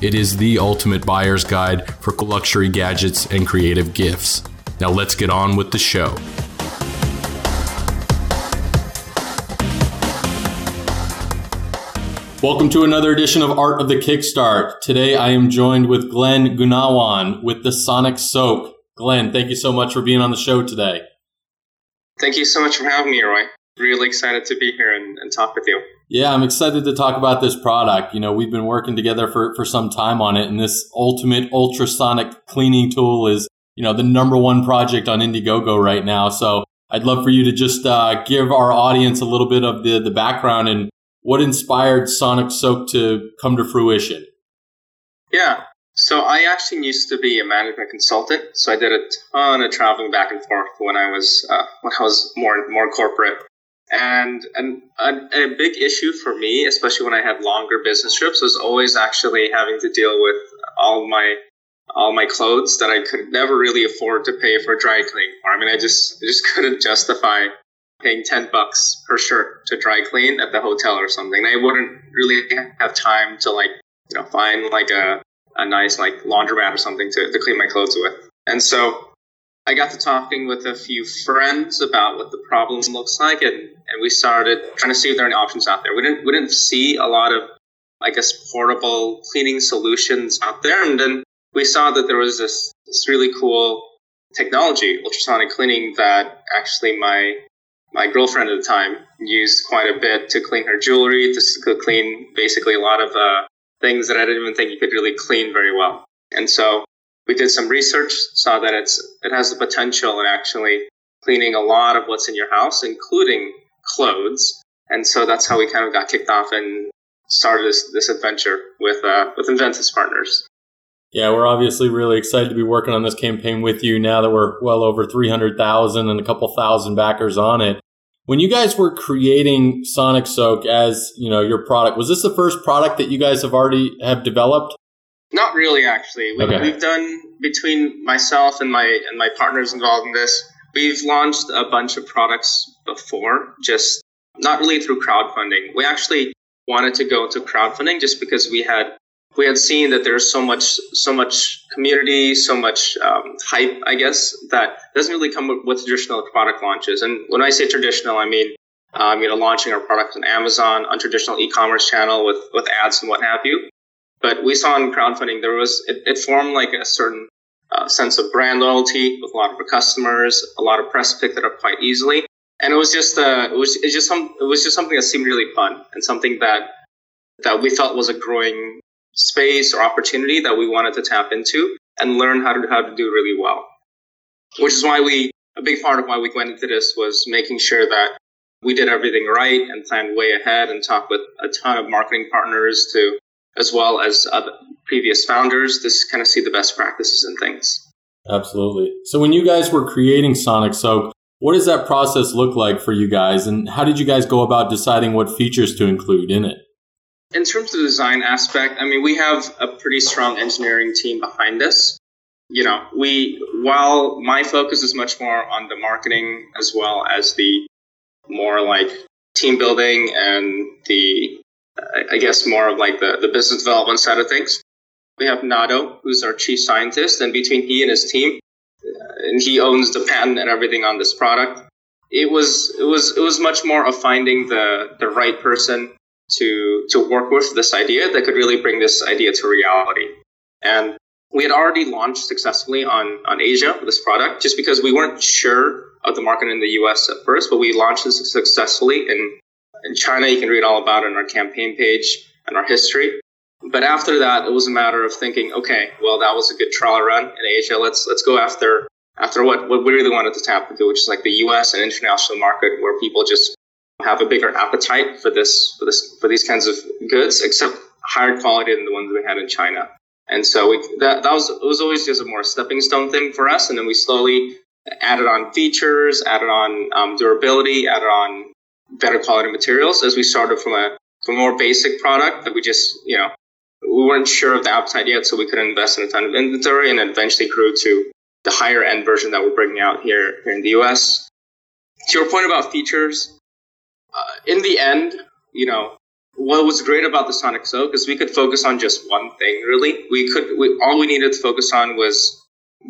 It is the ultimate buyer's guide for luxury gadgets and creative gifts. Now let's get on with the show. Welcome to another edition of Art of the Kickstart. Today I am joined with Glen Gunawan with the Sonic Soak. Glen, thank you so much for being on the show today. Thank you so much for having me, Roy really excited to be here and, and, talk with you. Yeah, I'm excited to talk about this product. You know, we've been working together for, for some time on it, and this ultimate ultrasonic cleaning tool is, you know, the number one project on Indiegogo right now. So I'd love for you to just uh, give our audience a little bit of the, the background and what inspired Sonic Soak to come to fruition. Yeah, so I actually used to be a management consultant. So I did a ton of traveling back and forth when I was uh, when I was more more corporate. And, and a, a, big issue for me, especially when I had longer business trips, was always actually having to deal with all my all my clothes that I could never really afford to pay for dry clean. I mean, I just I just couldn't justify paying ten bucks per shirt to dry clean at the hotel or something. I wouldn't really have time to like you know find like a a nice like laundromat or something to, to clean my clothes with. And so I got to talking with a few friends about what the problem looks like, and, and we started trying to see if there are any options out there. We didn't we didn't see a lot of I guess portable cleaning solutions out there, and then we saw that there was this this really cool technology, ultrasonic cleaning, that actually my my girlfriend at the time used quite a bit to clean her jewelry, to clean basically a lot of uh, things that I didn't even think you could really clean very well. And so we did some research, saw that it's it has the potential in actually cleaning a lot of what's in your house, including clothes. And so that's how we kind of got kicked off and started this, this adventure with uh, with Enventys Partners. Yeah, we're obviously really excited to be working on this campaign with you now that we're well over 300,000 and a couple thousand backers on it. When you guys were creating Sonic Soak as, you know, your product, was this the first product that you guys have already have developed? Not really, actually. We, okay. We've done between myself and my and my partners involved in this. We've launched a bunch of products before, just not really through crowdfunding. We actually wanted to go into crowdfunding just because we had we had seen that there's so much so much community, so much um, hype, I guess, that doesn't really come with traditional product launches. And when I say traditional, I mean um, you know launching our product on Amazon, on traditional e-commerce channel with with ads and what have you. But we saw in crowdfunding there was it, it formed like a certain uh, sense of brand loyalty with a lot of our customers. A lot of press picked it up quite easily, and it was just uh, it was just some it was just something that seemed really fun and something that that we felt was a growing space or opportunity that we wanted to tap into and learn how to how to do really well. Which is why we a big part of why we went into this was making sure that we did everything right and planned way ahead and talked with a ton of marketing partners to as well as other previous founders to kind of see the best practices and things. Absolutely. So when you guys were creating Sonic Soak, what does that process look like for you guys and how did you guys go about deciding what features to include in it? In terms of the design aspect, I mean, we have a pretty strong engineering team behind us. You know, we, while my focus is much more on the marketing as well as the more like team building and the I guess more of like the, the business development side of things. We have Nado, who's our chief scientist, and between he and his team, uh, and he owns the patent and everything on this product. It was it was it was much more of finding the the right person to to work with this idea that could really bring this idea to reality. And we had already launched successfully on, on Asia with this product just because we weren't sure of the market in the US at first, but we launched successfully in, in China. You can read all about it on our campaign page and our history. But after that, it was a matter of thinking, okay, well, that was a good trial run in Asia. Let's let's go after after what, what we really wanted to tap into, which is like the US and international market where people just have a bigger appetite for this for this for these kinds of goods, except higher quality than the ones we had in China. And so we, that, that was, it was always just a more stepping stone thing for us. And then we slowly added on features, added on um, durability, added on better quality materials as we started from a, from a more basic product that we just, you know, we weren't sure of the appetite yet, so we couldn't invest in a ton of inventory and eventually grew to the higher end version that we're bringing out here, here in the US. To your point about features, uh, in the end, you know, what was great about the Sonic Soak is we could focus on just one thing. Really, we could. We, all we needed to focus on was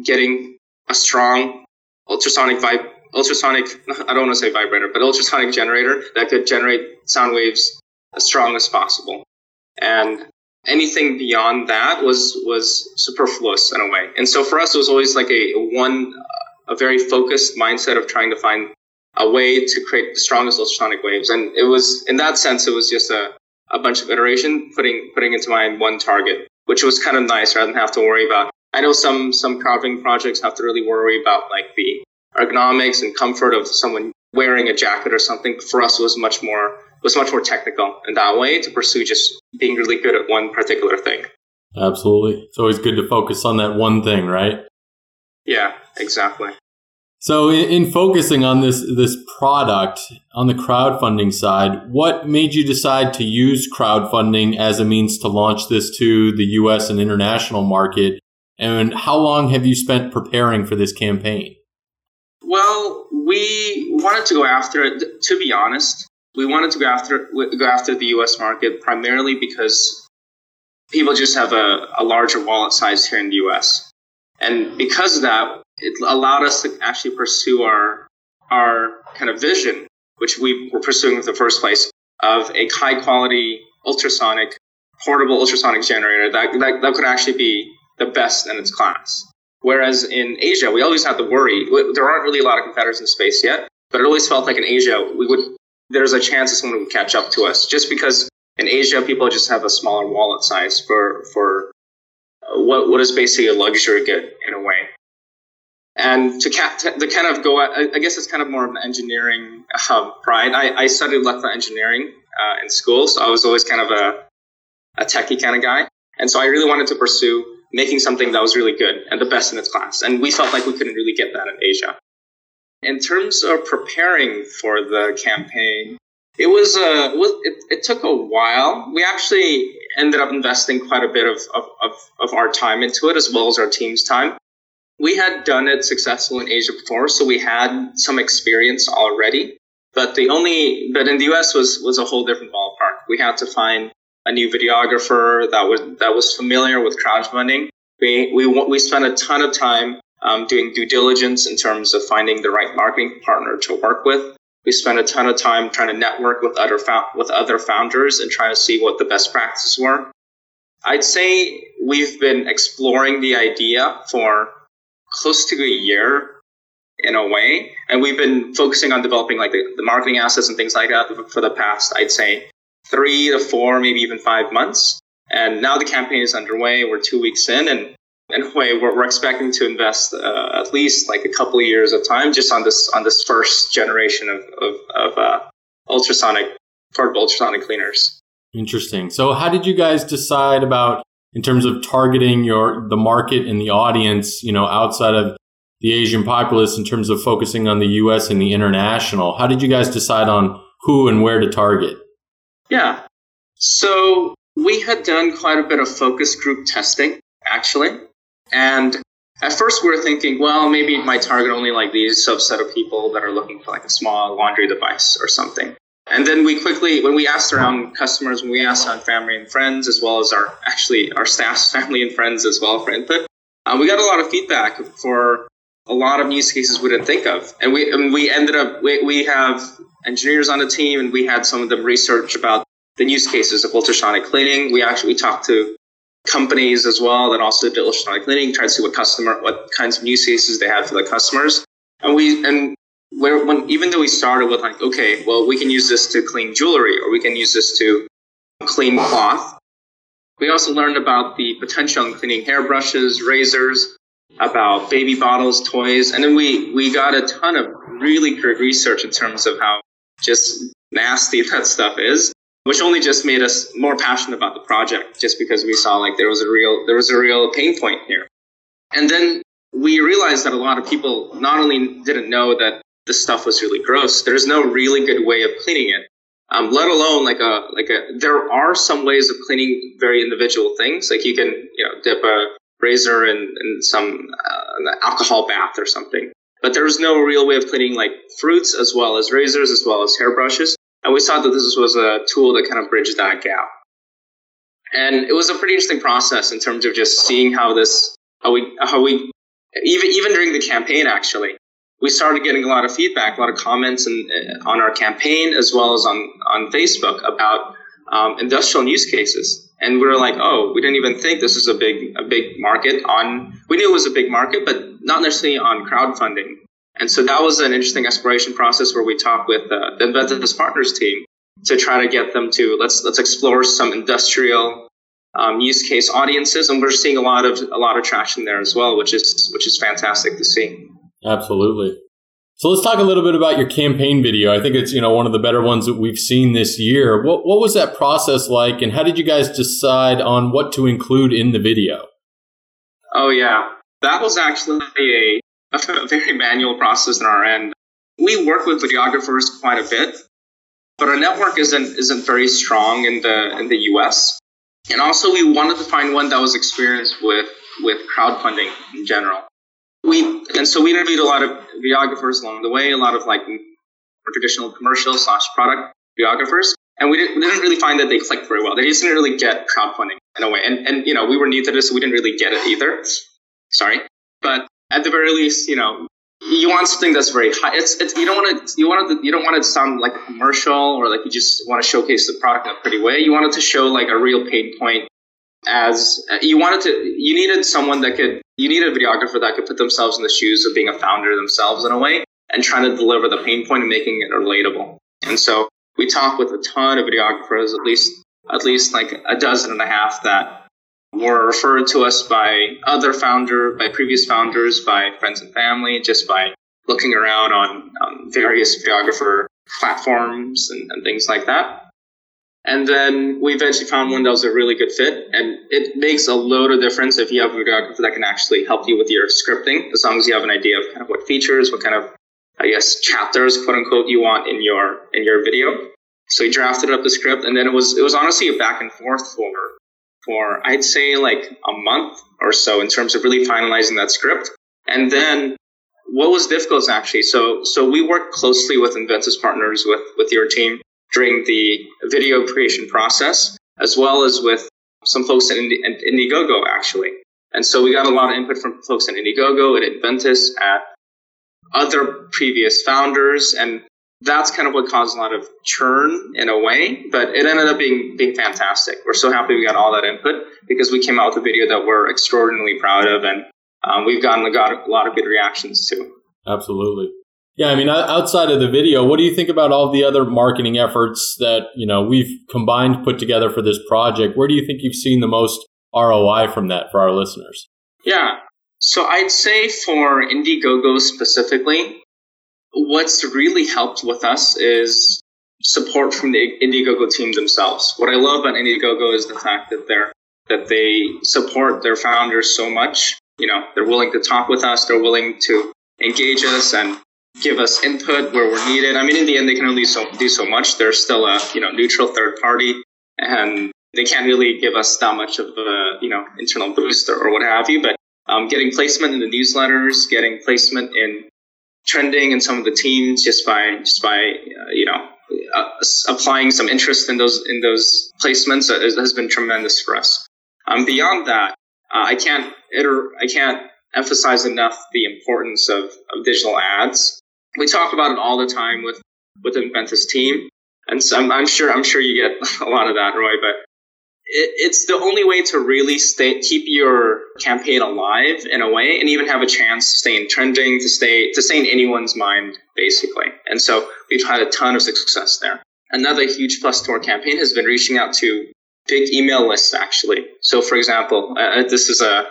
getting a strong ultrasonic vibe, ultrasonic. I don't want to say vibrator, but ultrasonic generator that could generate sound waves as strong as possible. And anything beyond that was was superfluous in a way. And so for us, it was always like a one, uh, a very focused mindset of trying to find a way to create the strongest ultrasonic waves. And it was, in that sense, it was just a, a bunch of iteration putting, putting into mind one target, which was kind of nice rather than have to worry about. I know some, some carving projects have to really worry about like the ergonomics and comfort of someone wearing a jacket or something. For us, was much more, was much more technical in that way to pursue just being really good at one particular thing. Absolutely. It's always good to focus on that one thing, right? Yeah, exactly. So, in, in, focusing on this this product on the crowdfunding side, what made you decide to use crowdfunding as a means to launch this to the U.S. and international market? And how long have you spent preparing for this campaign? Well, we wanted to go after it. To be honest, we wanted to go after go after the U.S. market primarily because people just have a, a larger wallet size here in the U.S. And because of that, it allowed us to actually pursue our our kind of vision, which we were pursuing in the first place, of a high quality ultrasonic portable ultrasonic generator that, that, that could actually be the best in its class. Whereas in Asia, we always had to worry. There aren't really a lot of competitors in space yet, but it always felt like in Asia, we would there's a chance that someone would catch up to us, just because in Asia people just have a smaller wallet size for for what what is basically a luxury good in a way. And to, ca- to kind of go, I guess it's kind of more of an engineering uh, pride. I, I studied electrical engineering uh, in school, so I was always kind of a, a techie kind of guy. And so I really wanted to pursue making something that was really good and the best in its class. And we felt like we couldn't really get that in Asia. In terms of preparing for the campaign, it was uh, it, it took a while. We actually ended up investing quite a bit of, of, of, of our time into it as well as our team's time we had done it successful in Asia before, so we had some experience already. But the only, but in the US was was a whole different ballpark. We had to find a new videographer that was that was familiar with crowdfunding. We we we spent a ton of time um, doing due diligence in terms of finding the right marketing partner to work with. We spent a ton of time trying to network with other with other founders and trying to see what the best practices were. I'd say we've been exploring the idea for close to a year in a way. And we've been focusing on developing like the, the marketing assets and things like that for the past, I'd say, three to four, maybe even five months. And now the campaign is underway. We're two weeks in, and anyway, we're, we're expecting to invest uh, at least like a couple of years of time just on this on this first generation of of, of uh, ultrasonic portable ultrasonic cleaners. Interesting. So, how did you guys decide about in terms of targeting your the market and the audience, you know, outside of the Asian populace in terms of focusing on the US and the international. How did you guys decide on who and where to target? Yeah. So we had done quite a bit of focus group testing, actually. And at first we were thinking, well, maybe my target only like these subset of people that are looking for like a small laundry device or something. And then we quickly, when we asked around customers, when we asked on family and friends, as well as our actually our staff's family and friends as well for input, uh, we got a lot of feedback for a lot of use cases we didn't think of. And we and we ended up we, we have engineers on the team, and we had some of them research about the use cases of ultrasonic cleaning. We actually talked to companies as well that also did ultrasonic cleaning, tried to see what customer, what kinds of use cases they had for the customers. And we, and where, when, even though we started with like, okay, well, we can use this to clean jewelry or we can use this to clean cloth. We also learned about the potential in cleaning hairbrushes, razors, about baby bottles, toys, and then we, we got a ton of really great research in terms of how just nasty that stuff is which only just made us more passionate about the project just because we saw like there was a real there was a real pain point here. And then we realized that a lot of people not only didn't know that this stuff was really gross there's no really good way of cleaning it um, let alone like a like a there are some ways of cleaning very individual things like you can you know dip a razor in, in some uh, alcohol bath or something but there was no real way of cleaning like fruits as well as razors as well as hairbrushes and we saw that this was a tool that kind of bridged that gap. And it was a pretty interesting process in terms of just seeing how this, how we, how we, even even during the campaign actually, we started getting a lot of feedback, a lot of comments and uh, on our campaign as well as on on Facebook about um, industrial use cases. And we were like, oh, we didn't even think this is a big a big market on. We knew it was a big market, but not necessarily on crowdfunding. And so that was an interesting exploration process where we talked with uh, the Enventys Partners team to try to get them to let's let's explore some industrial um, use case audiences, and we're seeing a lot of a lot of traction there as well, which is which is fantastic to see. Absolutely. So let's talk a little bit about your campaign video. I think it's you know one of the better ones that we've seen this year. What what was that process like, and how did you guys decide on what to include in the video? Oh yeah, that was actually a a very manual process on our end. We work with videographers quite a bit, but our network isn't isn't very strong in the in the US. And also we wanted to find one that was experienced with with crowdfunding in general. We and so we interviewed a lot of videographers along the way, a lot of like traditional commercial slash product videographers. And we didn't, we didn't really find that they clicked very well. They just didn't really get crowdfunding in a way. And, and, you know, we were new to this, so we didn't really get it either. Sorry. But at the very least, you know, you want something that's very high. It's, it's you don't want to you want to you don't want it to sound like a commercial or like you just want to showcase the product in a pretty way. You want it to show like a real pain point. As uh, you wanted to, you needed someone that could you need a videographer that could put themselves in the shoes of being a founder themselves in a way and trying to deliver the pain point and making it relatable. And so we talked with a ton of videographers, at least at least like a dozen and a half that were referred to us by other founder, by previous founders, by friends and family, just by looking around on um, various videographer platforms and, and, things like that. And then we eventually found one that was a really good fit. And it makes a load of difference if you have a videographer that can actually help you with your scripting, as long as you have an idea of kind of what features, what kind of, I guess, chapters, quote unquote, you want in your in your video. So he drafted up the script, and then it was it was honestly a back and forth for for I'd say like a month or so in terms of really finalizing that script. And then what was difficult is actually so so we worked closely with Enventys partners with with your team during the video creation process, as well as with some folks at Indiegogo actually. And so we got a lot of input from folks at Indiegogo, at Enventys, at other previous founders, and that's kind of what caused a lot of churn in a way, but it ended up being being fantastic. We're so happy we got all that input because we came out with a video that we're extraordinarily proud of, and um, we've gotten got a lot of good reactions too. Absolutely. Yeah, I mean, outside of the video, what do you think about all the other marketing efforts that you know we've combined put together for this project? Where do you think you've seen the most ROI from that for our listeners? Yeah, so I'd say for Indiegogo specifically, what's really helped with us is support from the Indiegogo team themselves. What I love about Indiegogo is the fact that they're that they support their founders so much. You know, they're willing to talk with us. They're willing to engage us and give us input where we're needed. I mean, in the end, they can only so, do so much. They're still a you know neutral third party, and they can't really give us that much of a you know internal boost or, or what have you. But um, getting placement in the newsletters, getting placement in trending in some of the teams just by just by uh, you know uh, applying some interest in those in those placements has been tremendous for us. Um, beyond that, uh, I can't iter- I can't emphasize enough the importance of, of digital ads. We talk about it all the time with with the Enventys team, and so I'm, I'm sure I'm sure you get a lot of that, Roy. But it's the only way to really stay keep your campaign alive in a way and even have a chance to stay in trending to stay to stay in anyone's mind basically. And so we've had a ton of success there. Another huge plus to our campaign has been reaching out to big email lists actually. So for example uh, this is a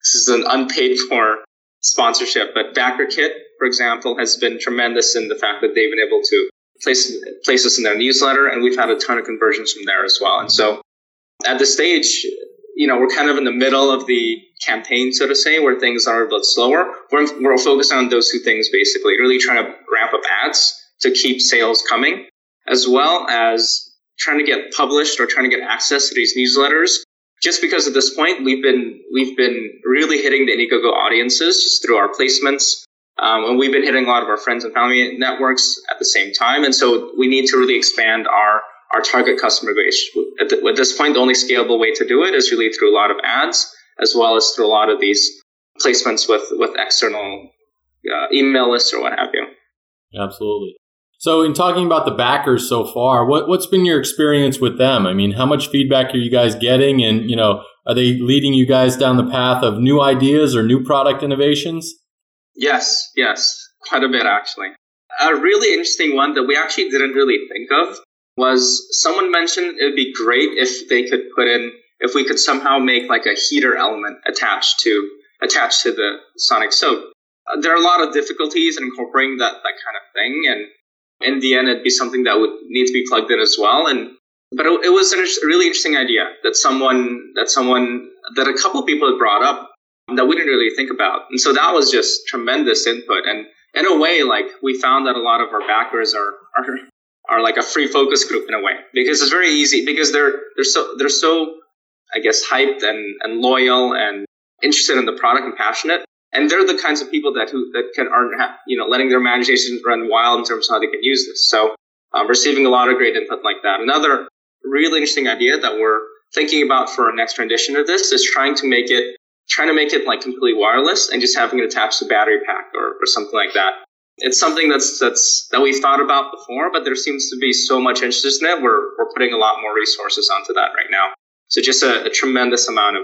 this is an unpaid for sponsorship but BackerKit for example has been tremendous in the fact that they've been able to place place us in their newsletter and we've had a ton of conversions from there as well. And so at the stage, you know, we're kind of in the middle of the campaign, so to say, where things are a bit slower. We're, we're focused on those two things basically, really trying to ramp up ads to keep sales coming, as well as trying to get published or trying to get access to these newsletters. Just because at this point we've been we've been really hitting the Indiegogo audiences just through our placements, um, and we've been hitting a lot of our friends and family networks at the same time. And so we need to really expand our our target customer base. At, the, at, this point, the only scalable way to do it is really through a lot of ads, as well as through a lot of these placements with with external uh, email lists or what have you. Absolutely. So, in talking about the backers so far, what what's been your experience with them? I mean, how much feedback are you guys getting, and you know, are they leading you guys down the path of new ideas or new product innovations? Yes, yes, quite a bit actually. A really interesting one that we actually didn't really think of was someone mentioned it would be great if they could put in if we could somehow make like a heater element attached to attached to the sonic. Soak uh, there are a lot of difficulties in incorporating that that kind of thing and in the end it'd be something that would need to be plugged in as well and but it, it was a really interesting idea that someone that someone that a couple people had brought up that we didn't really think about and so that was just tremendous input and in a way like we found that a lot of our backers are are are like a free focus group in a way. Because it's very easy because they're they're so they're so I guess hyped and, and loyal and interested in the product and passionate. And they're the kinds of people that who that can are you know letting their imaginations run wild in terms of how they can use this. So um, receiving a lot of great input like that. Another really interesting idea that we're thinking about for our next rendition of this is trying to make it trying to make it like completely wireless and just having it attached to battery pack or, or something like that it's something that's that's that we've thought about before, but there seems to be so much interest in it. We're we're putting a lot more resources onto that right now. So just a, a tremendous amount of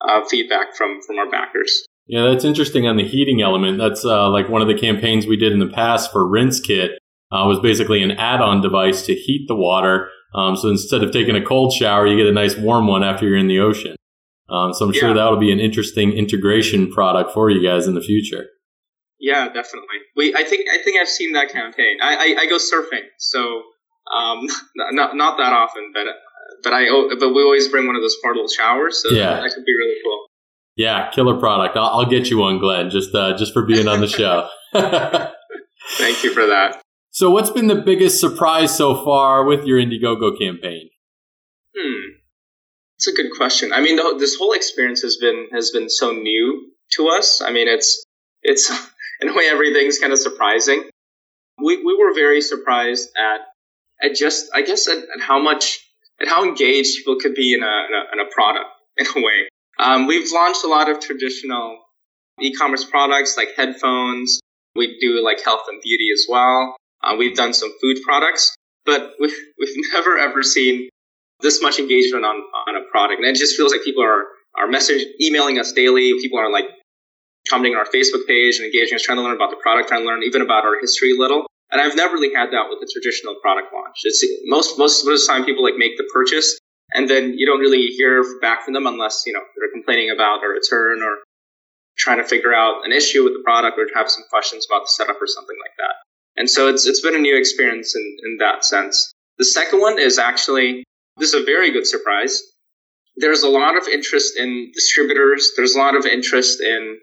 uh, feedback from from our backers. Yeah, that's interesting on the heating element. That's uh, like one of the campaigns we did in the past for RinseKit. Uh, was basically an add-on device to heat the water. Um, so instead of taking a cold shower, you get a nice warm one after you're in the ocean. Um, so I'm sure that'll be an interesting integration product for you guys in the future. Yeah, definitely. We, I think, I think I've seen that campaign. I, I, I go surfing, so um, not not that often, but but I but we always bring one of those portable showers, so yeah. that could be really cool. Yeah, killer product. I'll, I'll get you one, Glen, just uh, just for being on the show. Thank you for that. So, what's been the biggest surprise so far with your Indiegogo campaign? Hmm, it's a good question. I mean, the, this whole experience has been has been so new to us. I mean, it's it's in a way, everything's kind of surprising. We, we were very surprised at, at just, I guess, at, at how much, at how engaged people could be in a, in a, in a product, in a way. Um, we've launched a lot of traditional e-commerce products like headphones. We do like health and beauty as well. Uh, we've done some food products, but we've, we've never ever seen this much engagement on, on a product. And it just feels like people are, are message emailing us daily. People are like commenting on our Facebook page and engaging us, trying to learn about the product, trying to learn even about our history a little. And I've never really had that with a traditional product launch. It's most most of the time people like make the purchase and then you don't really hear back from them unless you know they're complaining about a return or trying to figure out an issue with the product or have some questions about the setup or something like that. And so it's it's been a new experience in, in that sense. The second one is actually this is a very good surprise. There's a lot of interest in distributors. There's a lot of interest in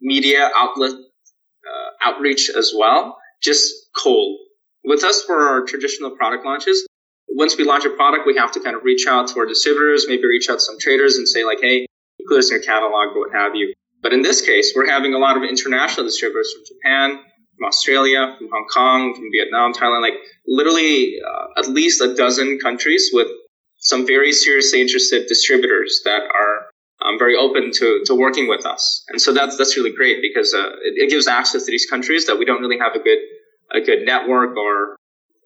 media outlet uh, outreach as well, just cold. With us for our traditional product launches, once we launch a product, we have to kind of reach out to our distributors, maybe reach out to some traders and say like, hey, put this in your catalog or what have you. But in this case, we're having a lot of international distributors from Japan, from Australia, from Hong Kong, from Vietnam, Thailand, like literally uh, at least a dozen countries with some very seriously interested distributors that are um, very open to, to working with us. And so that's, that's really great because uh, it, it, gives access to these countries that we don't really have a good, a good network or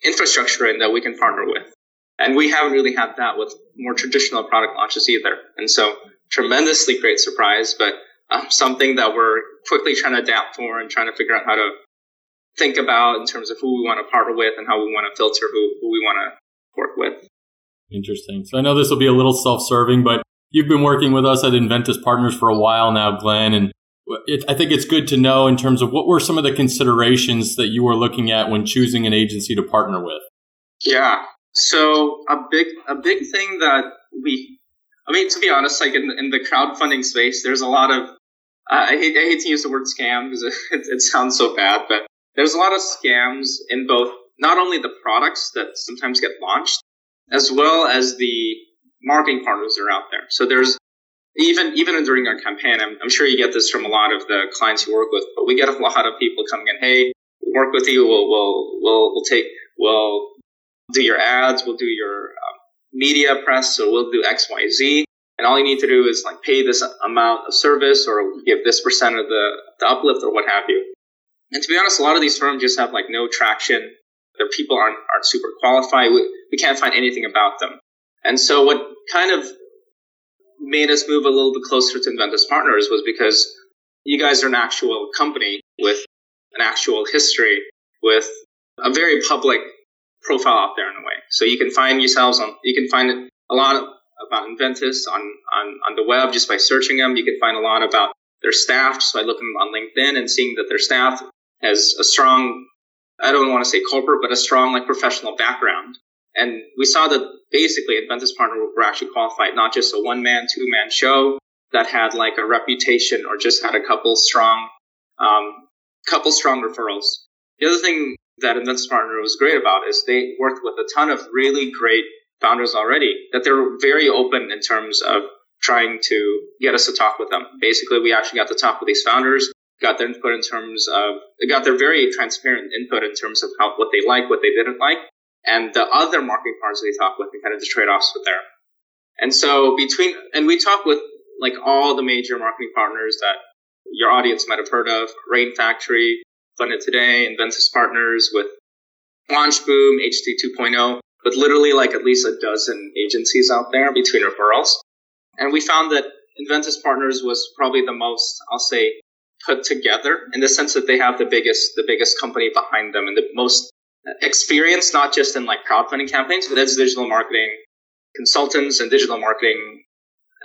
infrastructure in that we can partner with. And we haven't really had that with, more traditional product launches either. And so tremendously great surprise, but um, something that we're quickly trying to adapt for and trying to figure out how to think about in terms of who we want to partner with and how we want to filter who, who we want to work with. Interesting. So I know this will be a little self-serving, but you've been working with us at Enventys Partners for a while now, Glen, and it, I think it's good to know in terms of what were some of the considerations that you were looking at when choosing an agency to partner with. Yeah. So a big a big thing that we, I mean, to be honest, like in, in the crowdfunding space, there's a lot of I hate I hate to use the word scam because it, it sounds so bad, but there's a lot of scams in both not only the products that sometimes get launched, as well as the marketing partners that are out there. So there's even even during our campaign, I'm, I'm, sure you get this from a lot of the clients you work with, but we get a lot of people coming in. Hey, we'll work with you. We'll we'll we'll, we'll take we'll do your ads. We'll do your um, media press. So we'll do X Y Z. And all you need to do is like pay this amount of service or give this percent of the, the uplift or what have you. And to be honest, a lot of these firms just have like no traction. Their people aren't, aren't super qualified. We, we can't find anything about them. And so what kind of made us move a little bit closer to Enventys Partners was because you guys are an actual company with an actual history, with a very public profile out there in a way. So you can find yourselves on, you can find a lot about Enventys on, on, on the web just by searching them. You can find a lot about their staff just by looking on LinkedIn and seeing that their staff has a strong, I don't want to say corporate, but a strong like professional background. And we saw that basically Enventys Partner were actually qualified, not just a one man, two man show that had like a reputation or just had a couple strong, um, couple strong referrals. The other thing that Enventys Partner was great about is they worked with a ton of really great founders already that they're very open in terms of trying to get us to talk with them. Basically, we actually got to talk with these founders, got their input in terms of, got their very transparent input in terms of how, what they like, what they didn't like, and the other marketing partners we talk with and kind of the trade-offs with there. And so between, and we talk with like all the major marketing partners that your audience might have heard of, Rainfactory, Funded Today, Enventys Partners with LaunchBoom, HT 2.0, with literally like at least a dozen agencies out there between referrals. And we found that Enventys Partners was probably the most, I'll say, put together in the sense that they have the biggest, the biggest company behind them and the most experience, not just in like crowdfunding campaigns, but as digital marketing consultants and digital marketing,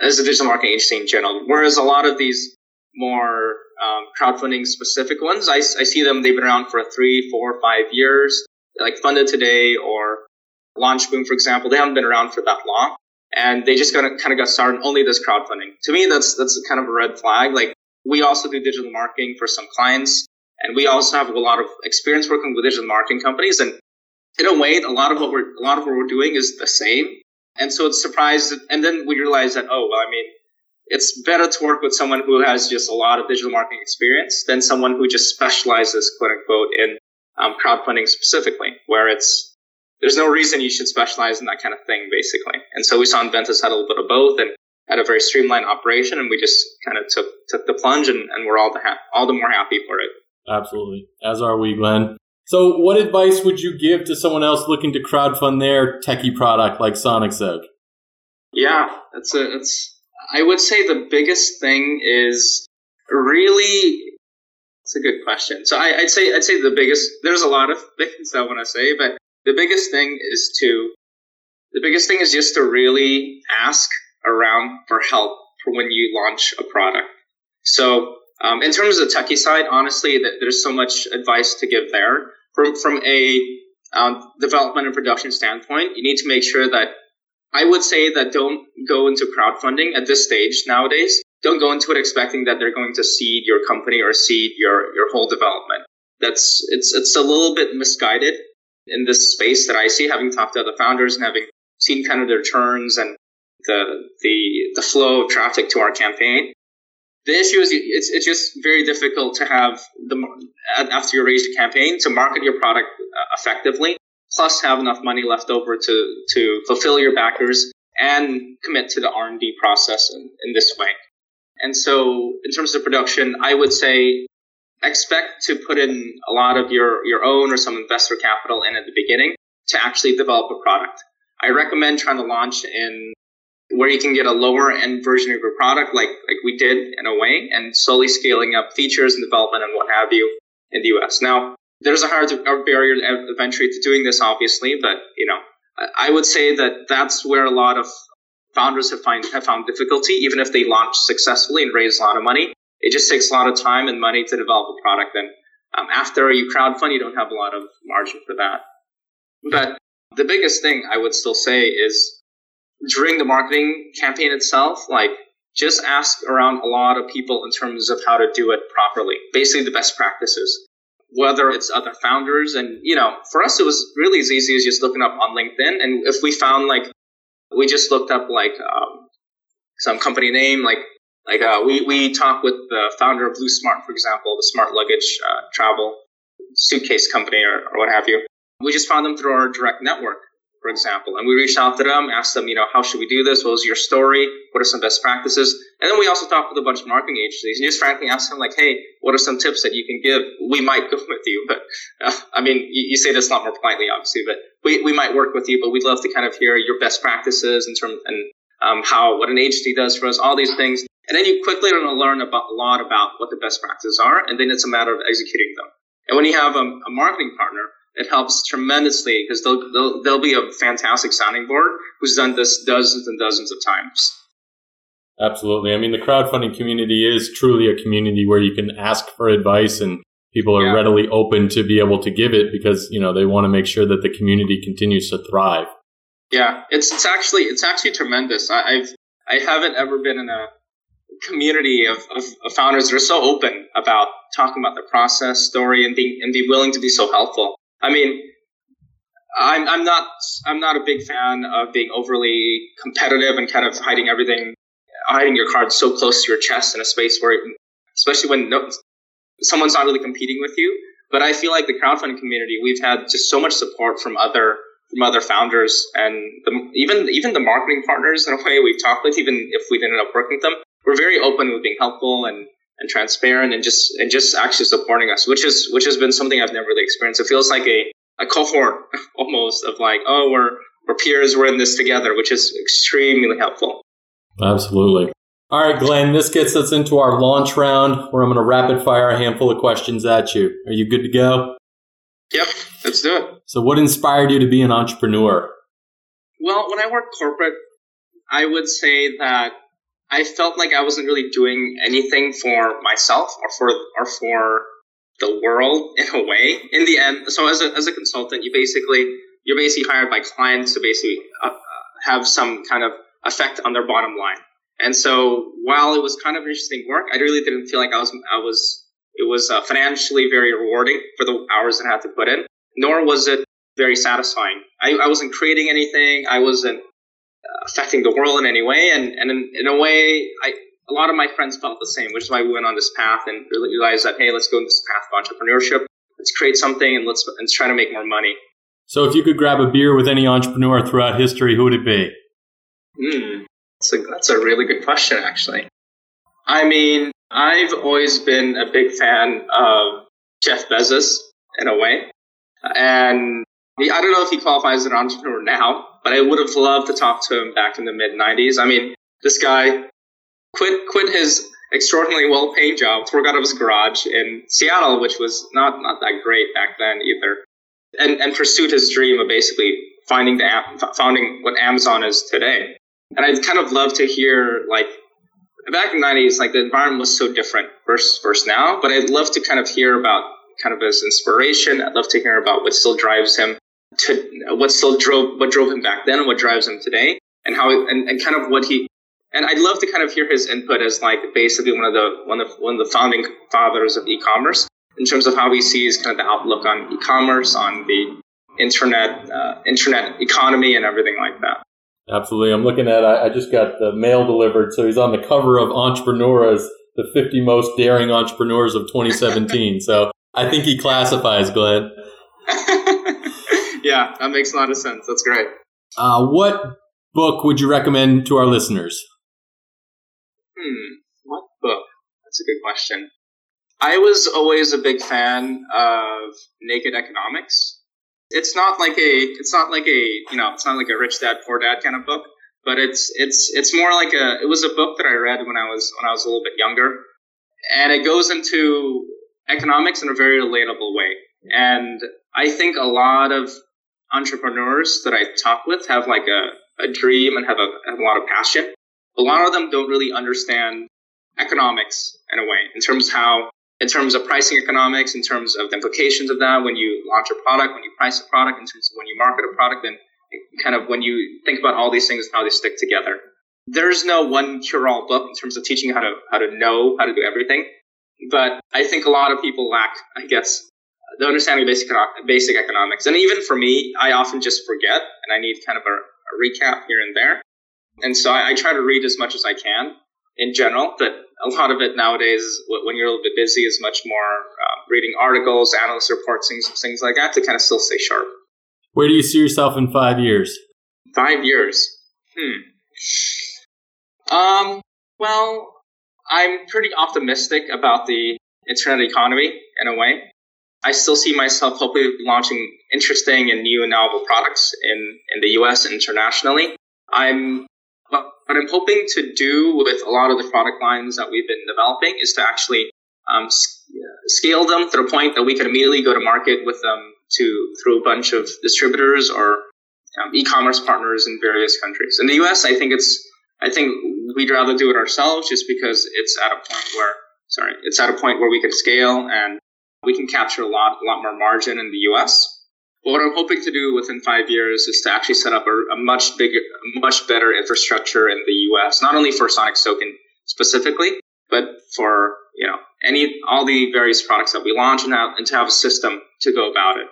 as a digital marketing agency in general. Whereas a lot of these more um, crowdfunding specific ones, I, I see them, they've been around for three, four, five years, like Funded Today or LaunchBoom, for example. They haven't been around for that long. And they just kind of, kind of got started only this crowdfunding. To me, that's, that's kind of a red flag. Like we also do digital marketing for some clients and we also have a lot of experience working with digital marketing companies. And in a way, a lot of what we're, a lot of what we're doing is the same. And so it's surprised. And then we realize that, oh, well, I mean, it's better to work with someone who has just a lot of digital marketing experience than someone who just specializes, quote unquote, in um, crowdfunding specifically, where it's, there's no reason you should specialize in that kind of thing, basically. And so we saw Enventys had a little bit of both and had a very streamlined operation, and we just kind of took took the plunge, and, and we're all the ha- all the more happy for it. Absolutely. As are we, Glen. So, what advice would you give to someone else looking to crowdfund their techie product like Sonic Soak? Yeah, that's a, that's, I would say the biggest thing is really, it's a good question. So I, would say, I'd say the biggest, there's a lot of things I want to say, but the biggest thing is to, the biggest thing is just to really ask around for help for when you launch a product. So um, in terms of the techie side, honestly, there's so much advice to give there. From from a um, development and production standpoint, you need to make sure that I would say that don't go into crowdfunding at this stage nowadays. Don't go into it expecting that they're going to seed your company or seed your your whole development. That's it's it's a little bit misguided in this space that I see, having talked to other founders and having seen kind of their turns and the the the flow of traffic to our campaign the issue is it's, it's just very difficult to have the after you raise a campaign to market your product uh, effectively plus have enough money left over to to fulfill your backers and commit to the r&d process in, in this way. And so in terms of production i would say expect to put in a lot of your your own or some investor capital in at the beginning to actually develop a product. I recommend trying to launch in where you can get a lower end version of your product, like like we did in a way, and slowly scaling up features and development and what have you in the US. Now, there's a hard barrier of entry to doing this, obviously, but you know, I would say that that's where a lot of founders have find have found difficulty, even if they launch successfully and raise a lot of money. It just takes a lot of time and money to develop a product, and um, after you crowdfund, you don't have a lot of margin for that. But the biggest thing I would still say is during the marketing campaign itself, like just ask around a lot of people in terms of how to do it properly. Basically, the best practices whether it's other founders. And, you know, for us, it was really as easy as just looking up on LinkedIn. And if we found like, we just looked up like um, some company name, like, like uh, we, we talked with the founder of Bluesmart, for example, the smart luggage uh, travel suitcase company or, or what have you. We just found them through our direct network for example. And we reached out to them, asked them, you know, how should we do this? What was your story? What are some best practices? And then we also talked with a bunch of marketing agencies and just frankly asked them, like, hey, what are some tips that you can give? We might go with you, but uh, I mean, you, you, say this a lot more politely, obviously, but we, we might work with you, but we'd love to kind of hear your best practices in terms and um, how what an agency does for us, all these things. And then you quickly are going to learn about, a lot about what the best practices are, and then it's a matter of executing them. And when you have a, a marketing partner, it helps tremendously because they'll, they'll, they'll be a fantastic sounding board who's done this dozens and dozens of times. Absolutely. I mean, the crowdfunding community is truly a community where you can ask for advice and people are yeah. readily open to be able to give it because, you know, they want to make sure that the community continues to thrive. Yeah, it's, it's actually, it's actually tremendous. I, I've, I haven't ever been in a community of, of, of founders that are so open about talking about the process story and being, and be willing to be so helpful. I mean, I'm, I'm not I'm not a big fan of being overly competitive and kind of hiding everything, hiding your cards so close to your chest in a space where, especially when no, someone's not really competing with you. But I feel like the crowdfunding community, we've had just so much support from other from other founders and the, even even the marketing partners in a way we've talked with, even if we ended up working with them, we're very open with being helpful and and transparent and just and just actually supporting us, which is which has been something I've never really experienced. It feels like a, a cohort almost of like, oh, we're we're peers, we're in this together, which is extremely helpful. Absolutely. All right, Glen, this gets us into our launch round where I'm going to rapid fire a handful of questions at you. Are you good to go? Yep, let's do it. So, what inspired you to be an entrepreneur? Well, when I worked corporate, I would say that I felt like I wasn't really doing anything for myself or for or for the world in a way. In the end, so as a as a consultant, you basically you're basically hired by clients to basically uh, have some kind of effect on their bottom line. And so while it was kind of interesting work, I really didn't feel like I was I was it was uh, financially very rewarding for the hours that I had to put in. Nor was it very satisfying. I, I wasn't creating anything. I wasn't affecting the world in any way. And, and in, in a way, I, a lot of my friends felt the same, which is why we went on this path and realized that, hey, let's go in this path of entrepreneurship. Let's create something and let's, let's try to make more money. So if you could grab a beer with any entrepreneur throughout history, who would it be? Hmm. That's a, that's a really good question, actually. I mean, I've always been a big fan of Jeff Bezos in a way. And I don't know if he qualifies as an entrepreneur now, but I would have loved to talk to him back in the mid 90s. I mean, this guy quit quit his extraordinarily well paying job work out of his garage in Seattle, which was not not that great back then either, and and pursued his dream of basically finding the founding what Amazon is today. And I'd kind of love to hear like back in the 90s, like the environment was so different versus versus now. But I'd love to kind of hear about kind of his inspiration. I'd love to hear about what still drives him to what still drove what drove him back then and what drives him today and how and, and kind of what he and I'd love to kind of hear his input as like basically one of the one of one of the founding fathers of e-commerce in terms of how he sees kind of the outlook on e-commerce on the internet uh, internet economy and everything like that. Absolutely, I'm looking at I, I just got the mail delivered, so he's on the cover of Entrepreneur as the 50 most daring entrepreneurs of 2017. so I think he classifies Glen. yeah, that makes a lot of sense. That's great. Uh, what book would you recommend to our listeners? Hmm, what book? That's a good question. I was always a big fan of Naked Economics. it's not like a it's not like a you know it's not like a rich dad poor dad kind of book, but it's it's it's more like a it was a book that I read when I was when I was a little bit younger, and it goes into economics in a very relatable way. And I think a lot of entrepreneurs that I talk with have like a, a dream and have a, have a lot of passion. A lot of them don't really understand economics in a way in terms of how in terms of pricing economics, in terms of the implications of that when you launch a product, when you price a product, in terms of when you market a product, and kind of when you think about all these things and how they stick together. There's no one cure-all book in terms of teaching how to how to know how to do everything, but I think a lot of people lack, I guess, the understanding of basic basic economics. And even for me, I often just forget, and I need kind of a, a recap here and there. And so I, I try to read as much as I can in general, but a lot of it nowadays, when you're a little bit busy, is much more uh, reading articles, analyst reports, things, things like that to kind of still stay sharp. Where do you see yourself in five years? Five years. Hmm. Um. Well, I'm pretty optimistic about the internet economy in a way. I still see myself hopefully launching interesting and new and novel products in, in the US and internationally. I'm what I'm hoping to do with a lot of the product lines that we've been developing is to actually um, scale them to the point that we can immediately go to market with them to through a bunch of distributors or um, e-commerce partners in various countries. In the U.S., I think it's I think we'd rather do it ourselves just because it's at a point where sorry it's at a point where we can scale and we can capture a lot a lot more margin in the U.S. But what I'm hoping to do within five years is to actually set up a, a much bigger, much better infrastructure in the U.S. Not only for Sonic Soakin specifically, but for you know any all the various products that we launch and, have, and to have a system to go about it.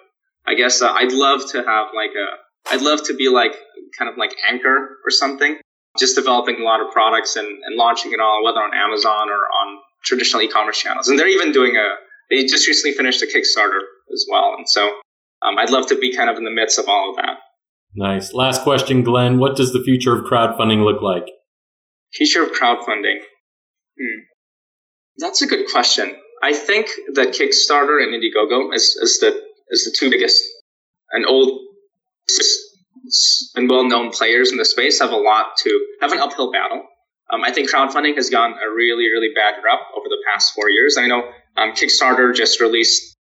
I guess uh, I'd love to have like a, I'd love to be like kind of like Anker or something, just developing a lot of products and, and launching it all, whether on Amazon or on traditional e-commerce channels. And they're even doing a, they just recently finished a Kickstarter as well. And so um, I'd love to be kind of in the midst of all of that. Nice. Last question, Glen. What does the future of crowdfunding look like? Future of crowdfunding. Hmm. That's a good question. I think that Kickstarter and Indiegogo is, is the is the two biggest and old and well-known players in the space have a lot to have an uphill battle. Um, I think crowdfunding has gone a really, really bad rep over the past four years. I know um, Kickstarter just released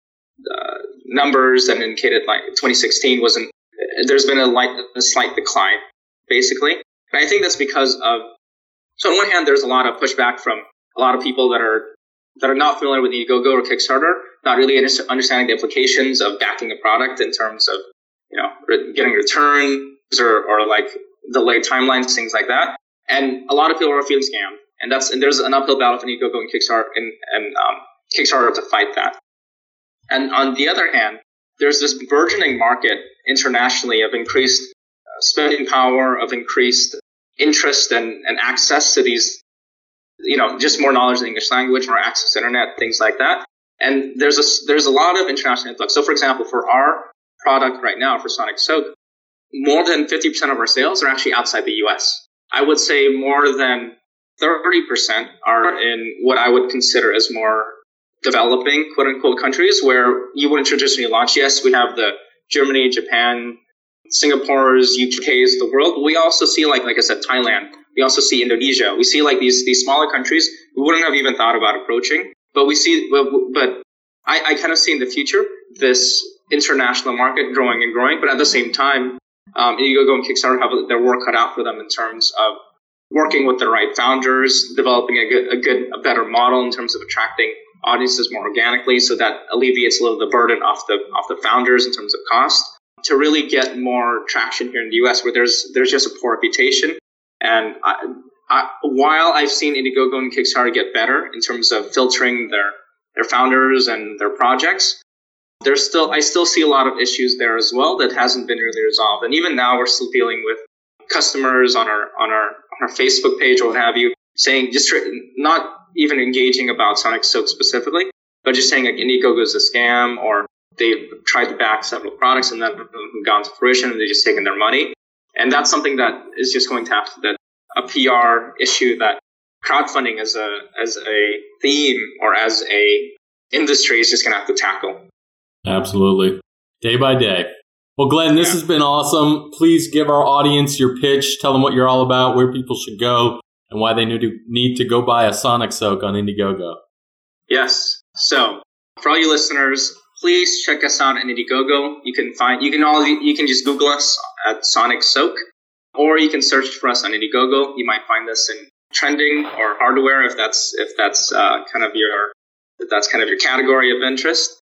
uh, numbers that indicated like 2016 wasn't. There's been a, light, a slight decline, basically, and I think that's because of. So on one hand, there's a lot of pushback from a lot of people that are that are not familiar with Indiegogo or Kickstarter, not really understanding the implications of backing a product in terms of you know getting returns or, or like delayed timelines, things like that. And a lot of people are feeling scammed, and that's and there's an uphill battle for Indiegogo and Kickstarter and, and um, Kickstarter to fight that. And on the other hand, there's this burgeoning market internationally of increased uh, spending power, of increased interest and, and access to these, you know, just more knowledge of the English language, more access to internet, things like that. And there's a, there's a lot of international influx. So, for example, for our product right now, for Sonic Soak, more than 50% of our sales are actually outside the US. I would say more than 30% are in what I would consider as more developing quote unquote countries where you wouldn't traditionally launch. Yes, we have the Germany, Japan, Singapore's, UK's, the world. But we also see like like I said, Thailand. We also see Indonesia. We see like these these smaller countries we wouldn't have even thought about approaching. But we see, but I, I kind of see in the future this international market growing and growing. But at the same time, um, Indiegogo and Kickstarter have their work cut out for them in terms of working with the right founders, developing a good, a good, a better model in terms of attracting audiences more organically, so that alleviates a little of the burden off the off the founders in terms of cost. To really get more traction here in the U.S., where there's there's just a poor reputation, and I, I, while I've seen Indiegogo and Kickstarter get better in terms of filtering their their founders and their projects, there's still I still see a lot of issues there as well that hasn't been really resolved. And even now, we're still dealing with customers on our on our on our Facebook page or what have you, saying just not even engaging about Sonic Soak specifically, but just saying like Indiegogo is a scam or they've tried to back several products and then gone to fruition and they've just taken their money. And that's something that is just going to have to, that a PR issue that crowdfunding as a, as a theme or as a industry is just going to have to tackle. Absolutely. Day by day. Well, Glen, this has been awesome. Please give our audience your pitch. Tell them what you're all about, where people should go, and why they need to need to go buy a Sonic Soak on Indiegogo. Yes. So, for all you listeners, please check us out on Indiegogo. You can find you can all you can just Google us at Sonic Soak, or you can search for us on Indiegogo. You might find us in trending or hardware if that's if that's uh, kind of your if that's kind of your category of interest.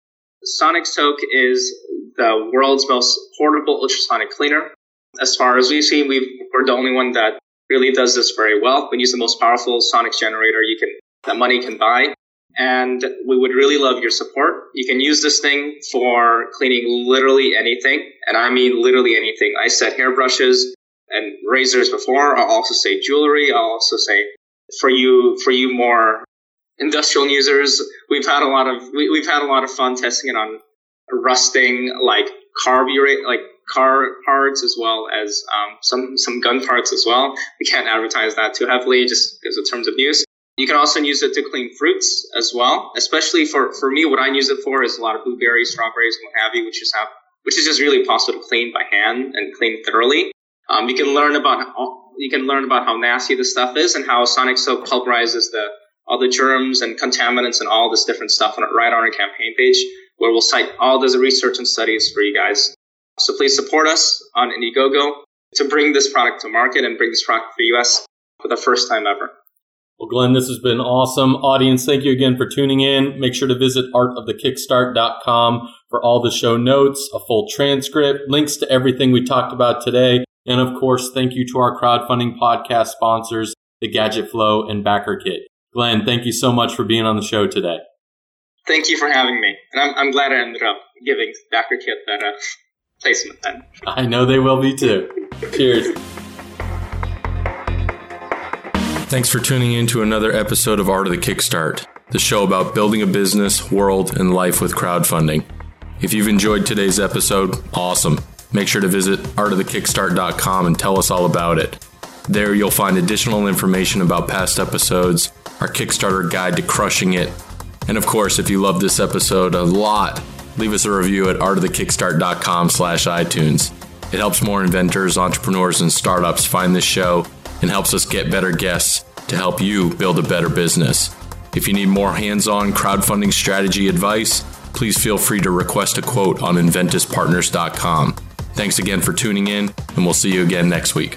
Sonic Soak is the world's most portable ultrasonic cleaner. As far as we've seen, we are the only one that really does this very well. We use the most powerful sonic generator you can that money can buy and we would really love your support. You can use this thing for cleaning literally anything, and I mean literally anything. I said hairbrushes and razors before. I'll also say jewelry. I'll also say for you for you more industrial users, we've had a lot of we, have had a lot of fun testing it on rusting like carburet like car parts as well as um, some some gun parts as well. We can't advertise that too heavily just because of terms of use. You can also use it to clean fruits as well, especially for, for me, what I use it for is a lot of blueberries, strawberries, and what have you, which is have, which is just really possible to clean by hand and clean thoroughly. Um, you can learn about how, you can learn about how nasty the stuff is and how Sonic Soak pulverizes the all the germs and contaminants and all this different stuff on, right on our campaign page, where we'll cite all the research and studies for you guys. So please support us on Indiegogo to bring this product to market and bring this product to the US for the first time ever. Well, Glen, this has been awesome. Audience, thank you again for tuning in. Make sure to visit artofthekickstart.com for all the show notes, a full transcript, links to everything we talked about today. And of course, thank you to our crowdfunding podcast sponsors, the Gadget Flow and BackerKit. Glen, thank you so much for being on the show today. Thank you for having me. And I'm, I'm glad I ended up giving BackerKit that uh, placement then. I know they will be too. Cheers. Thanks for tuning in to another episode of Art of the Kickstart, the show about building a business, world, and life with crowdfunding. If you've enjoyed today's episode, awesome. Make sure to visit artofthekickstart.com and tell us all about it. There you'll find additional information about past episodes, our Kickstarter guide to crushing it, and of course, if you love this episode a lot, leave us a review at artofthekickstart.com slash iTunes. It helps more inventors, entrepreneurs, and startups find this show and helps us get better guests to help you build a better business. If you need more hands on crowdfunding strategy advice, please feel free to request a quote on enventyspartners.com. Thanks again for tuning in, and we'll see you again next week.